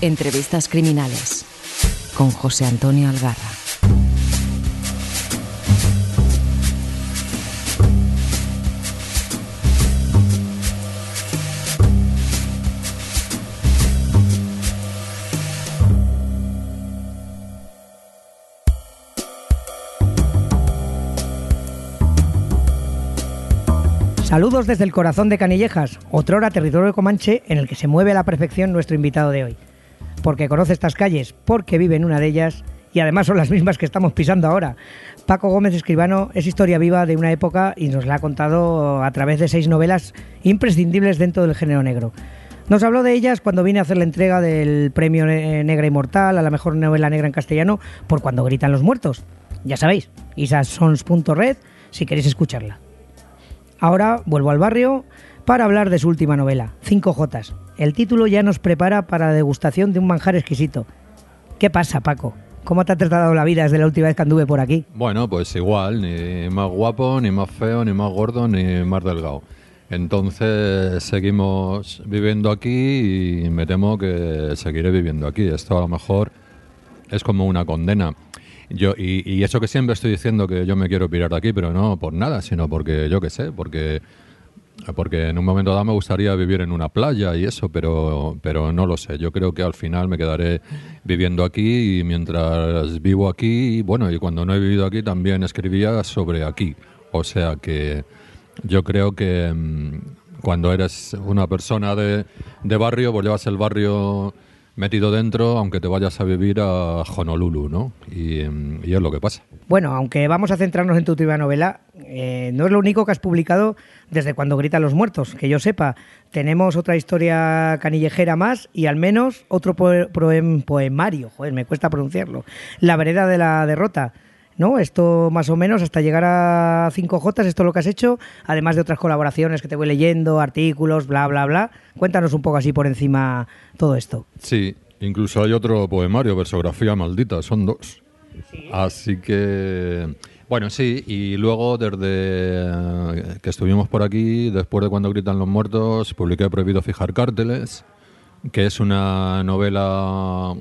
Entrevistas criminales con José Antonio Algarra. Saludos desde el corazón de Canillejas, otrora territorio de Comanche en el que se mueve a la perfección nuestro invitado de hoy. Porque conoce estas calles, porque vive en una de ellas y además son las mismas que estamos pisando ahora. Paco Gómez Escribano es historia viva de una época y nos la ha contado a través de seis novelas imprescindibles dentro del género negro. Nos habló de ellas cuando vine a hacer la entrega del premio Negra Inmortal a la mejor novela negra en castellano por Cuando gritan los muertos. Ya sabéis, isasons.red si queréis escucharla. Ahora vuelvo al barrio para hablar de su última novela, 5J. El título ya nos prepara para la degustación de un manjar exquisito. ¿Qué pasa, Paco? ¿Cómo te ha tratado la vida desde la última vez que anduve por aquí? Bueno, pues igual, ni más guapo, ni más feo, ni más gordo, ni más delgado. Entonces seguimos viviendo aquí y me temo que seguiré viviendo aquí. Esto a lo mejor es como una condena. Yo, y, eso que siempre estoy diciendo que yo me quiero pirar de aquí, pero no por nada, sino porque yo qué sé, porque porque en un momento dado me gustaría vivir en una playa y eso, pero, pero no lo sé. Yo creo que al final me quedaré viviendo aquí y mientras vivo aquí, bueno, y cuando no he vivido aquí también escribía sobre aquí. O sea que yo creo que mm, cuando eres una persona de, de barrio, pues el barrio metido dentro, aunque te vayas a vivir a Honolulu, ¿no? Y, es lo que pasa. Bueno, aunque vamos a centrarnos en tu última novela, eh, no es lo único que has publicado desde cuando gritan los muertos. Que yo sepa, tenemos otra historia canillejera más y al menos otro poemario, joder, me cuesta pronunciarlo. La vereda de la derrota. ¿No? Esto más o menos hasta llegar a 5J, esto es lo que has hecho, además de otras colaboraciones que te voy leyendo, artículos, bla, bla, bla. Cuéntanos un poco así por encima todo esto. Sí, incluso hay otro poemario, Versografía Maldita, son dos. Así que, bueno, sí, y luego desde que estuvimos por aquí, después de Cuando gritan los muertos, publiqué Prohibido fijar cárteles, que es una novela,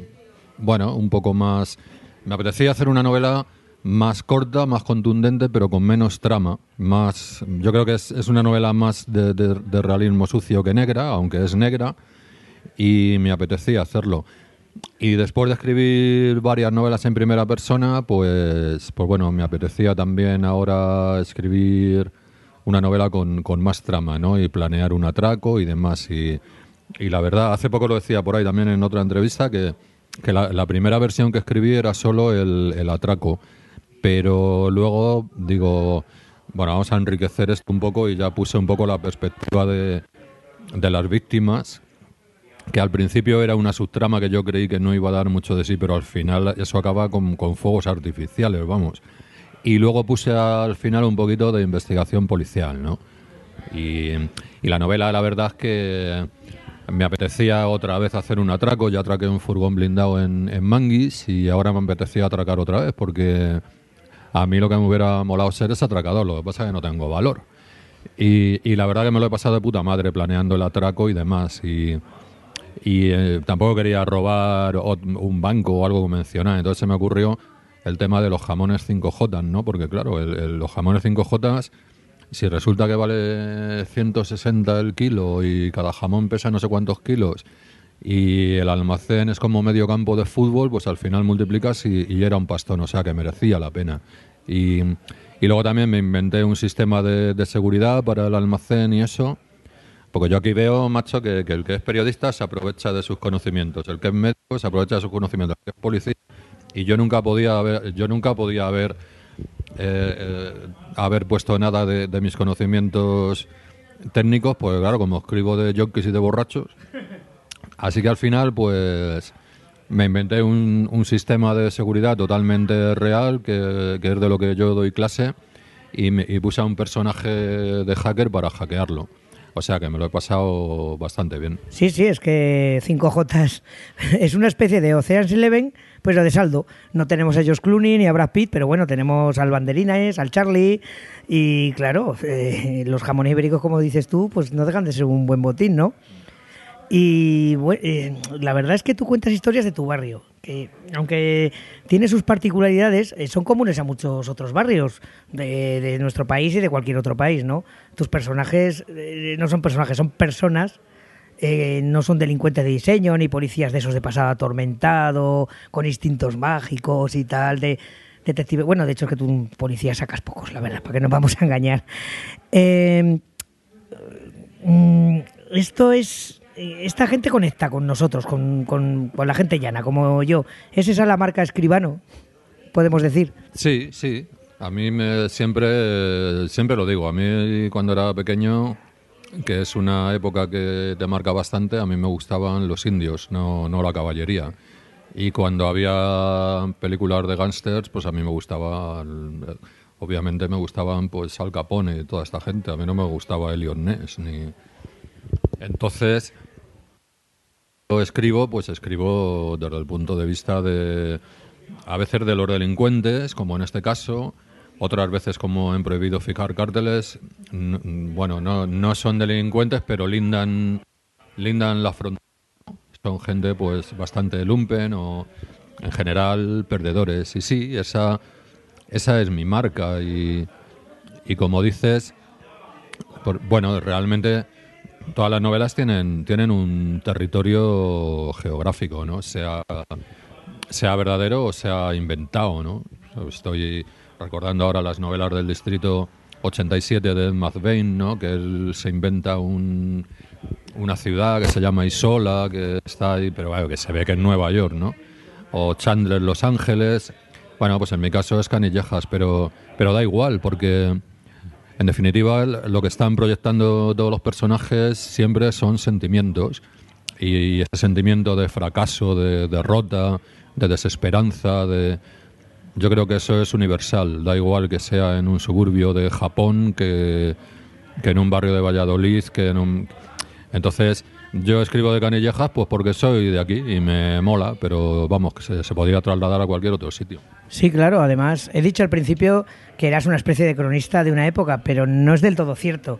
bueno, un poco más... Me apetecía hacer una novela más corta, más contundente, pero con menos trama. Más, yo creo que es, una novela más de, realismo sucio que negra, aunque es negra, y me apetecía hacerlo. Y después de escribir varias novelas en primera persona, pues, pues bueno, me apetecía también ahora escribir una novela con, más trama, ¿no? Y planear un atraco y demás. Y, la verdad, hace poco lo decía por ahí también en otra entrevista, que, la, primera versión que escribí era solo el, el atraco pero luego digo, bueno, vamos a enriquecer esto un poco y ya puse un poco la perspectiva de, de las víctimas, que al principio era una subtrama que yo creí que no iba a dar mucho de sí, pero al final eso acaba con, con fuegos artificiales, vamos. Y luego puse al final un poquito de investigación policial, ¿no? Y, y la novela, la verdad es que me apetecía otra vez hacer un atraco, ya atraqué un furgón blindado en, en Manguis y ahora me apetecía atracar otra vez porque a mí lo que me hubiera molado ser es atracador, lo que pasa es que no tengo valor. Y, la verdad que me lo he pasado de puta madre planeando el atraco y demás. Y, eh, tampoco quería robar un banco o algo que mencionar. Entonces se me ocurrió el tema de los jamones 5J, ¿no? Porque claro, los jamones 5J, si resulta que vale 160 el kilo y cada jamón pesa no sé cuántos kilos y el almacén es como medio campo de fútbol, pues al final multiplicas y, era un pastón, o sea que merecía la pena. Y, luego también me inventé un sistema de, de, seguridad para el almacén y eso, porque yo aquí veo, macho, que, que, el que es periodista se aprovecha de sus conocimientos, el que es médico se aprovecha de sus conocimientos, el que es policía, y yo nunca podía haber, yo nunca podía haber, eh, eh, haber puesto nada de, de mis conocimientos técnicos, pues claro, como escribo de junkies y de borrachos, Así que al final, pues me inventé un, un sistema de seguridad totalmente real, que, es de lo que yo doy clase, y, me, puse a un personaje de hacker para hackearlo. O sea que me lo he pasado bastante bien. Sí, sí, es que 5J es una especie de Ocean's Eleven, pues lo de saldo. No tenemos a Josh Clooney ni a Brad Pitt, pero bueno, tenemos al Banderines, al Charlie. Y claro, eh, los jamones ibéricos, como dices tú, pues no dejan de ser un buen botín, ¿no? Y eh, la verdad es que tú cuentas historias de tu barrio, que aunque tiene sus particularidades, eh, son comunes a muchos otros barrios de, nuestro país y de cualquier otro país, ¿no? Tus personajes eh, no son personajes, son personas, no son delincuentes de diseño, ni policías de esos de pasado atormentado, con instintos mágicos y tal, de detective. Bueno, de hecho es que tú un policía sacas pocos, la verdad, para que nos vamos a engañar. Mm, esto es esta gente conecta con nosotros, con, con, la gente llana, como yo. ¿Es esa la marca escribano? Podemos decir. Sí, sí. A mí me, siempre, siempre lo digo. A mí cuando era pequeño, que es una época que te marca bastante, a mí me gustaban los indios, no, no la caballería. Y cuando había películas de gángsters, pues a mí me gustaba, obviamente me gustaban pues Al Capone y toda esta gente. A mí no me gustaba Elliot Ness ni... Entonces, escribo, pues escribo desde el punto de vista de, a veces de los delincuentes, como en este caso, otras veces como en Prohibido Fijar Cárteles, bueno, no, no son delincuentes, pero lindan, lindan la frontera. Son gente pues bastante lumpen o en general perdedores. Y sí, esa, esa es mi marca. Y, y como dices, bueno, realmente todas las novelas tienen, tienen un territorio geográfico, ¿no? Sea, sea verdadero o sea inventado, ¿no? Estoy recordando ahora las novelas del distrito 87 de Matt Bain, ¿no? Que él se inventa un, una ciudad que se llama Isola, que está ahí, pero bueno, que se ve que es Nueva York, ¿no? O Chandler Los Ángeles. Bueno, pues en mi caso es Canillejas, pero, pero da igual, porque en definitiva, lo que están proyectando todos los personajes siempre son sentimientos. Y ese sentimiento de fracaso, de derrota, de desesperanza, de... Yo creo que eso es universal. Da igual que sea en un suburbio de Japón que, que en un barrio de Valladolid, que en un... Entonces, yo escribo de Canillejas pues porque soy de aquí y me mola, pero vamos, que se, se podría trasladar a cualquier otro sitio. Sí, claro, además he dicho al principio que eras una especie de cronista de una época, pero no es del todo cierto,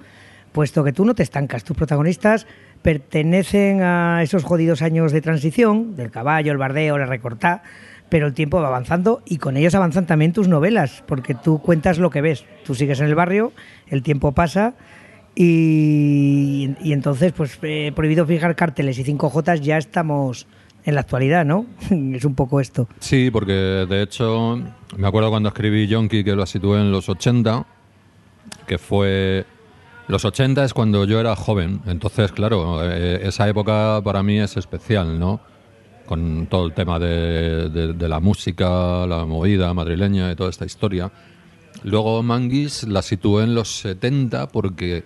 puesto que tú no te estancas, tus protagonistas pertenecen a esos jodidos años de transición, del caballo, el bardeo, la recortá, pero el tiempo va avanzando y con ellos avanzan también tus novelas, porque tú cuentas lo que ves, tú sigues en el barrio, el tiempo pasa y, entonces, pues eh, prohibido fijar carteles y 5J ya estamos en la actualidad, ¿no? es un poco esto. Sí, porque de hecho me acuerdo cuando escribí Yonki que lo situé en los 80, que fue... Los 80 es cuando yo era joven, entonces claro, eh, esa época para mí es especial, ¿no? Con todo el tema de, de la música, la movida madrileña y toda esta historia. Luego Manguis la situé en los 70 porque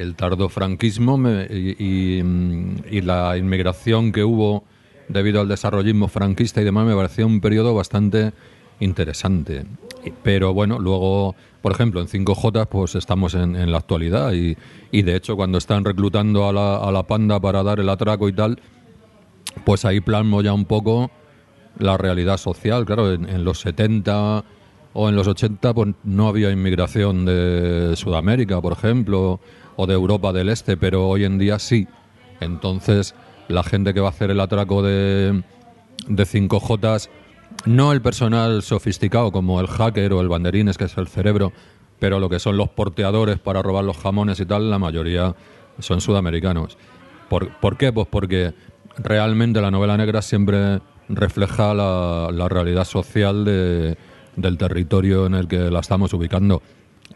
el tardofranquismo y, y, la inmigración que hubo debido al desarrollismo franquista y demás me parecía un periodo bastante interesante. Pero bueno, luego, por ejemplo, en 5J pues estamos en, la actualidad y, y, de hecho cuando están reclutando a la, a la panda para dar el atraco y tal, pues ahí plasmo ya un poco la realidad social. Claro, en, en los 70 o en los 80 pues no había inmigración de Sudamérica, por ejemplo o de Europa del Este, pero hoy en día sí. Entonces, la gente que va a hacer el atraco de, de 5J, no el personal sofisticado como el hacker o el banderines, que es el cerebro, pero lo que son los porteadores para robar los jamones y tal, la mayoría son sudamericanos. ¿Por, ¿por qué? Pues porque realmente la novela negra siempre refleja la, la realidad social de, del territorio en el que la estamos ubicando.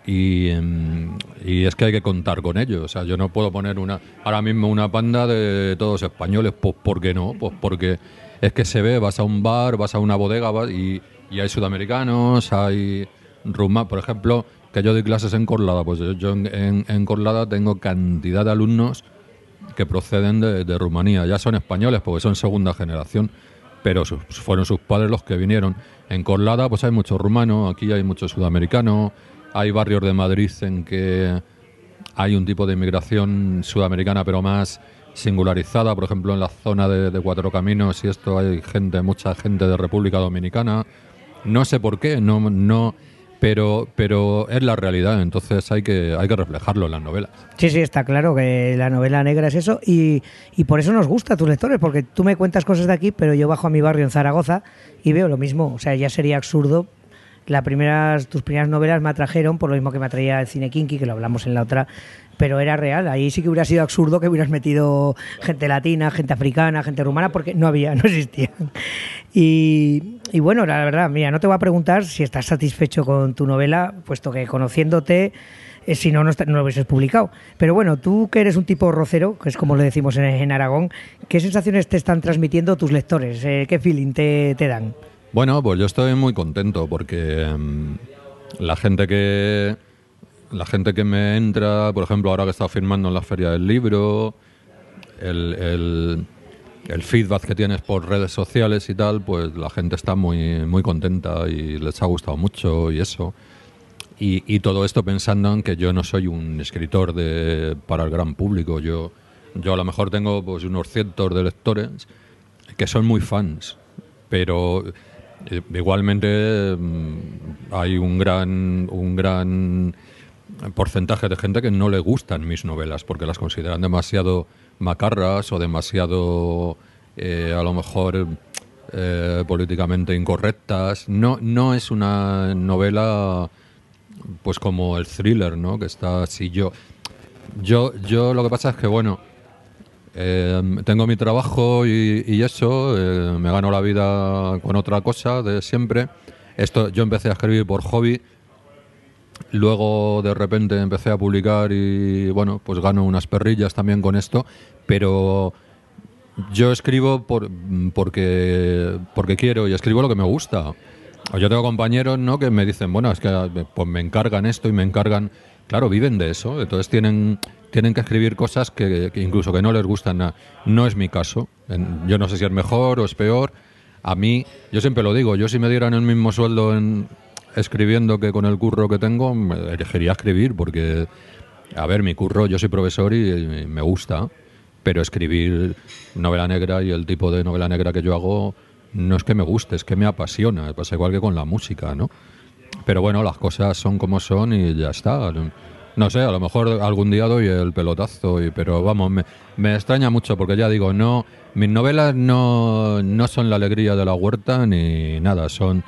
Em, y, es que hay que contar con ello. O sea, yo no puedo poner una ahora mismo una panda de todos españoles, pues ¿por qué no? Pues porque es que se ve, vas a un bar, vas a una bodega y, hay sudamericanos, hay rumanos, por ejemplo, que yo doy clases en Corlada, pues yo en, en, Corlada tengo cantidad de alumnos que proceden de, de, Rumanía, ya son españoles porque son segunda generación, pero fueron sus padres los que vinieron. En Corlada pues hay muchos rumanos, aquí hay muchos sudamericanos, hay barrios de Madrid en que hay un tipo de inmigración sudamericana, pero más singularizada. Por ejemplo, en la zona de, Cuatro Caminos y esto hay gente, mucha gente de República Dominicana. No sé por qué, no, no, pero, pero es la realidad, entonces hay que, hay que reflejarlo en las novelas. Sí, sí, está claro que la novela negra es eso y, y por eso nos gusta a tus lectores, porque tú me cuentas cosas de aquí, pero yo bajo a mi barrio en Zaragoza y veo lo mismo, o sea, ya sería absurdo las primeras, tus primeras novelas me atrajeron por lo mismo que me atraía el cine kinky, que lo hablamos en la otra, pero era real. Ahí sí que hubiera sido absurdo que hubieras metido gente latina, gente africana, gente rumana, porque no había, no existía. Y, bueno, la verdad, mira, no te voy a preguntar si estás satisfecho con tu novela, puesto que conociéndote eh, si no, no lo hubieses publicado. Pero bueno, tú que eres un tipo rocero, que es como le decimos en, en Aragón, ¿qué sensaciones te están transmitiendo tus lectores? Eh, ¿Qué feeling te, te dan? Bueno, pues yo estoy muy contento porque mm, la gente que la gente que me entra, por ejemplo, ahora que estado firmando en la feria del libro, el, feedback que tienes por redes sociales y tal, pues la gente está muy muy contenta y les ha gustado mucho y eso. Y, y todo esto pensando en que yo no soy un escritor de, para el gran público. Yo, yo a lo mejor tengo pues, unos cientos de lectores que son muy fans, pero igualmente mm, hay un gran, un gran porcentaje de gente que no le gustan mis novelas porque las consideran demasiado macarras o demasiado, eh, a lo mejor, eh, políticamente incorrectas. No, no es una novela pues como el thriller, ¿no? Que está así yo. Yo, yo lo que pasa es que, bueno, eh, tengo mi trabajo y, eso, eh, me gano la vida con otra cosa de siempre. Esto, yo empecé a escribir por hobby, luego de repente empecé a publicar y bueno, pues gano unas perrillas también con esto, pero yo escribo por, porque, porque quiero y escribo lo que me gusta. Yo tengo compañeros ¿no? que me dicen, bueno, es que pues me encargan esto y me encargan, claro, viven de eso, entonces tienen, tienen que escribir cosas que, incluso que no les gustan. nada. No es mi caso. Yo no sé si es mejor o es peor. A mí, yo siempre lo digo, yo si me dieran el mismo sueldo en escribiendo que con el curro que tengo, me elegiría escribir porque, a ver, mi curro, yo soy profesor y, y me gusta, pero escribir novela negra y el tipo de novela negra que yo hago no es que me guste, es que me apasiona, pasa igual que con la música, ¿no? Pero bueno, las cosas son como son y ya está. No sé, a lo mejor algún día doy el pelotazo, pero vamos, me, me extraña mucho porque ya digo, no, mis novelas no, no son la alegría de la huerta ni nada, son,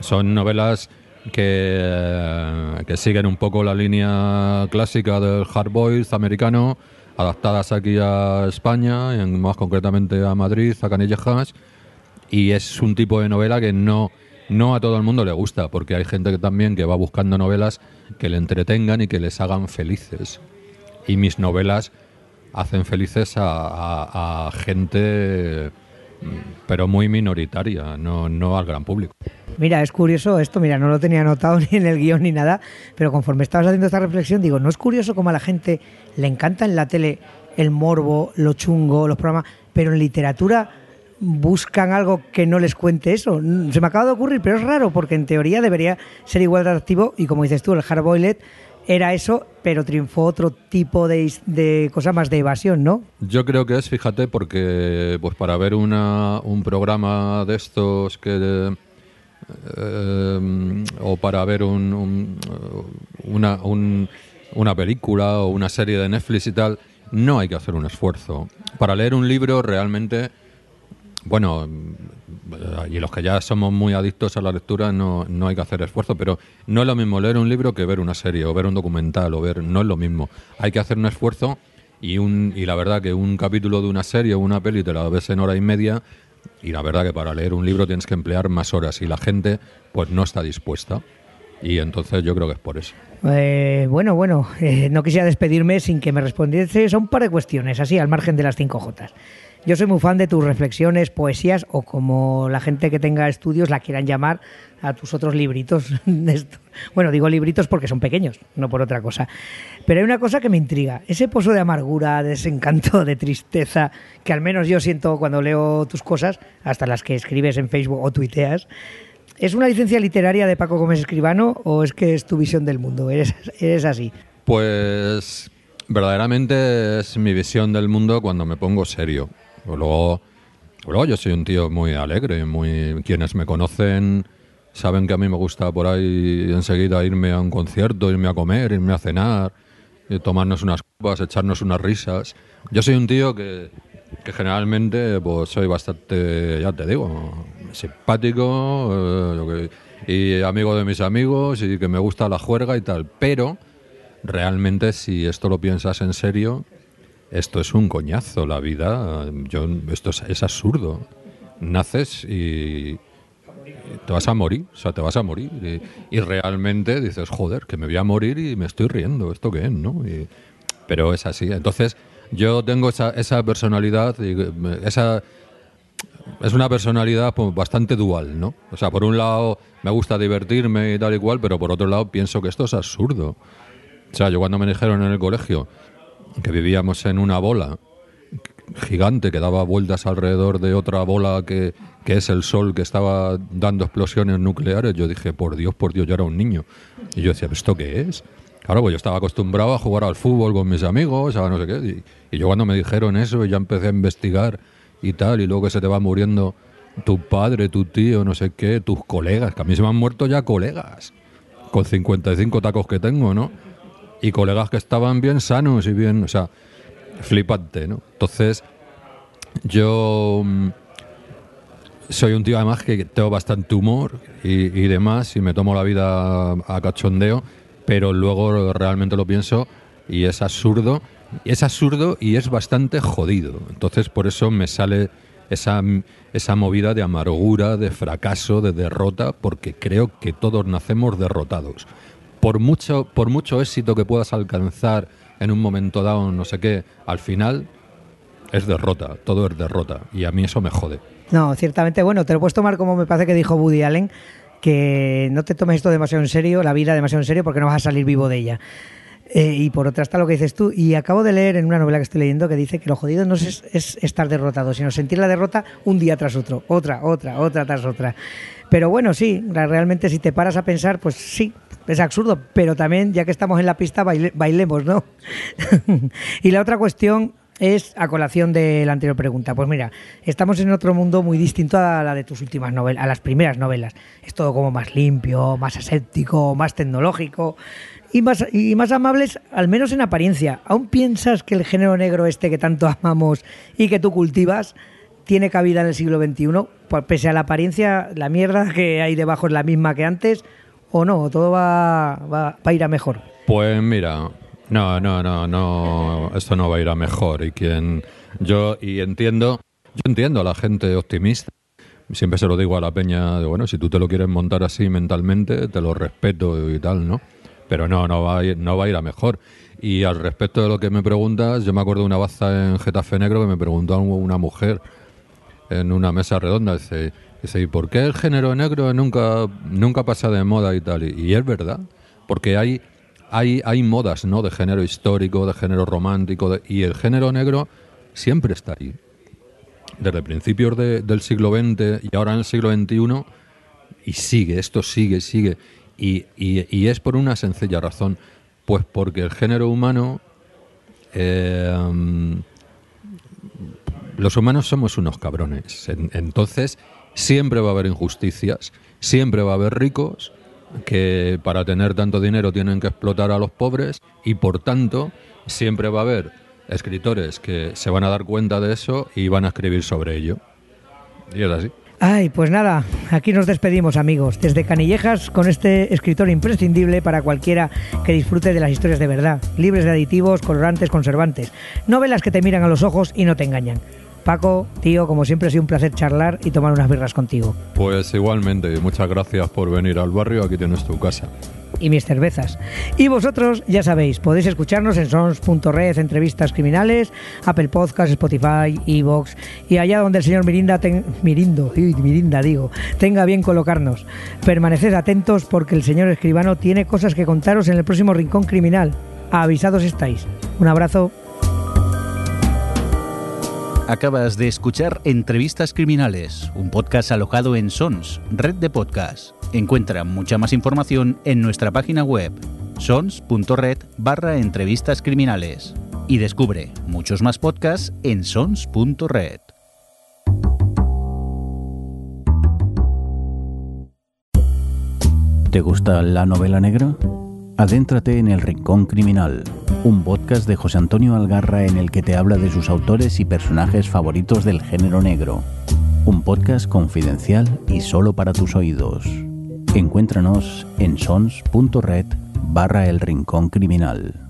son novelas que, que siguen un poco la línea clásica del hard boiled americano, adaptadas aquí a España, y más concretamente a Madrid, a Canillejas, y es un tipo de novela que no, no a todo el mundo le gusta, porque hay gente que también que va buscando novelas que le entretengan y que les hagan felices. Y mis novelas hacen felices a, gente, mm, pero muy minoritaria, no, no al gran público. Mira, es curioso esto, mira, no lo tenía anotado ni en el guion ni nada, pero conforme estabas haciendo esta reflexión, digo, ¿no es curioso cómo a la gente le encanta en la tele el morbo, lo chungo, los programas, pero en literatura buscan algo que no les cuente eso? Mm, Se me acaba de ocurrir, pero es raro, porque en teoría debería ser igual de atractivo, y como dices tú, el hard boiled era eso, pero triunfó otro tipo de, de cosa más de evasión, ¿no? Yo creo que es, fíjate, porque pues para ver una, un programa de estos que eh, o para ver un- una, un- una película o una serie de Netflix y tal, no hay que hacer un esfuerzo. Para leer un libro realmente, bueno, mm, y los que ya somos muy adictos a la lectura no, no hay que hacer esfuerzo, pero no es lo mismo leer un libro que ver una serie o ver un documental o ver, no es lo mismo. Hay que hacer un esfuerzo y, un, y la verdad que un capítulo de una serie o una peli te la ves en hora y media y la verdad que para leer un libro tienes que emplear más horas y la gente pues no está dispuesta y entonces yo creo que es por eso. Eh, bueno, bueno, eh, no quisiera despedirme sin que me respondieses a un par de cuestiones, así al margen de las cinco Jotas. Yo soy muy fan de tus reflexiones, poesías o como la gente que tenga estudios la quieran llamar a tus otros libritos. Bueno, digo libritos porque son pequeños, no por otra cosa. Pero hay una cosa que me intriga, ese pozo de amargura, de desencanto, de tristeza, que al menos yo siento cuando leo tus cosas, hasta las que escribes en Facebook o tuiteas. ¿Es una licencia literaria de Paco Gómez Escribano o es que es tu visión del mundo? ¿Eres, eres así? Pues verdaderamente es mi visión del mundo cuando me pongo serio. Luego, yo soy un tío muy alegre, muy quienes me conocen saben que a mí me gusta por ahí enseguida irme a un concierto, irme a comer, irme a cenar, tomarnos unas copas, echarnos unas risas. Yo soy un tío que, que generalmente pues soy bastante, ya te digo, simpático eh, y amigo de mis amigos y que me gusta la juerga y tal, pero realmente si esto lo piensas en serio, esto es un coñazo, la vida, yo, esto es, absurdo. Naces y, te vas a morir, o sea, te vas a morir. Y, realmente dices, joder, que me voy a morir y me estoy riendo, ¿esto qué es, no? pero es así. Entonces, yo tengo esa, esa personalidad, esa, es una personalidad pues, bastante dual, ¿no? O sea, por un lado me gusta divertirme y tal y cual, pero por otro lado pienso que esto es absurdo. O sea, yo cuando me dijeron en el colegio que vivíamos en una bola gigante que daba vueltas alrededor de otra bola que, que, es el Sol que estaba dando explosiones nucleares, yo dije, por Dios, por Dios, yo era un niño. Y yo decía, ¿esto qué es? Claro, pues yo estaba acostumbrado a jugar al fútbol con mis amigos, a no sé qué. Y, yo cuando me dijeron eso, ya empecé a investigar y tal, y luego que se te va muriendo tu padre, tu tío, no sé qué, tus colegas, que a mí se me han muerto ya colegas, con 55 tacos que tengo, ¿no? Y colegas que estaban bien sanos y bien, o sea, flipante, ¿no? Entonces, yo mm, soy un tío además que tengo bastante humor y, demás y me tomo la vida a cachondeo, pero luego realmente lo pienso y es absurdo, es absurdo y es bastante jodido. Entonces, por eso me sale esa, esa movida de amargura, de fracaso, de derrota, porque creo que todos nacemos derrotados por mucho, por mucho éxito que puedas alcanzar en un momento dado, no sé qué, al final es derrota, todo es derrota. Y a mí eso me jode. No, ciertamente, bueno, te lo puedes tomar como me parece que dijo Woody Allen, que no te tomes esto demasiado en serio, la vida demasiado en serio, porque no vas a salir vivo de ella. Eh, y por otra está lo que dices tú. Y acabo de leer en una novela que estoy leyendo que dice que lo jodido no es, es, estar derrotado, sino sentir la derrota un día tras otro, otra, otra, otra tras otra. Pero bueno, sí, realmente si te paras a pensar, pues sí, es absurdo, pero también, ya que estamos en la pista, bailemos, ¿no? y la otra cuestión es a colación de la anterior pregunta. Pues mira, estamos en otro mundo muy distinto a la de tus últimas novelas, a las primeras novelas. Es todo como más limpio, más aséptico, más tecnológico y más, y más amables, al menos en apariencia. ¿Aún piensas que el género negro este que tanto amamos y que tú cultivas tiene cabida en el siglo XXI? Pues pese a la apariencia, la mierda que hay debajo es la misma que antes o no? ¿Todo va, va, a ir a mejor? Pues mira, no, no, no, no, esto no va a ir a mejor. Y quien yo y entiendo, yo entiendo a la gente optimista. Siempre se lo digo a la peña, de, bueno, si tú te lo quieres montar así mentalmente, te lo respeto y tal, ¿no? Pero no, no va a ir, no va a ir a mejor. Y al respecto de lo que me preguntas, yo me acuerdo de una baza en Getafe Negro que me preguntó una mujer en una mesa redonda, dice, Dice, ¿y por qué el género negro nunca, nunca pasa de moda y tal? Y, es verdad, porque hay, hay, hay modas ¿no? de género histórico, de género romántico, y el género negro siempre está ahí. Desde principios del siglo XX y ahora en el siglo XXI, y sigue, esto sigue, sigue. Y, y, es por una sencilla razón, pues porque el género humano... Eh, los humanos somos unos cabrones. entonces, siempre va a haber injusticias, siempre va a haber ricos que para tener tanto dinero tienen que explotar a los pobres y por tanto siempre va a haber escritores que se van a dar cuenta de eso y van a escribir sobre ello. Y es así. Ay, pues nada, aquí nos despedimos amigos, desde Canillejas con este escritor imprescindible para cualquiera que disfrute de las historias de verdad, libres de aditivos, colorantes, conservantes, novelas que te miran a los ojos y no te engañan. Paco, tío, como siempre ha sido un placer charlar y tomar unas birras contigo. Pues igualmente, muchas gracias por venir al barrio, aquí tienes tu casa. Y mis cervezas. Y vosotros, ya sabéis, podéis escucharnos en sons.red, entrevistas criminales, Apple Podcasts, Spotify, Evox y allá donde el señor Mirinda, Mirindo, Mirinda digo, tenga bien colocarnos. Permaneced atentos porque el señor escribano tiene cosas que contaros en el próximo Rincón Criminal. Avisados estáis. Un abrazo. Acabas de escuchar Entrevistas Criminales, un podcast alojado en Sons, red de podcasts. Encuentra mucha más información en nuestra página web, sons.red barra entrevistas criminales. Y descubre muchos más podcasts en sons.red. ¿Te gusta la novela negra? Adéntrate en El Rincón Criminal, un podcast de José Antonio Algarra en el que te habla de sus autores y personajes favoritos del género negro. Un podcast confidencial y solo para tus oídos. Encuéntranos en sons.red barra El Rincón Criminal.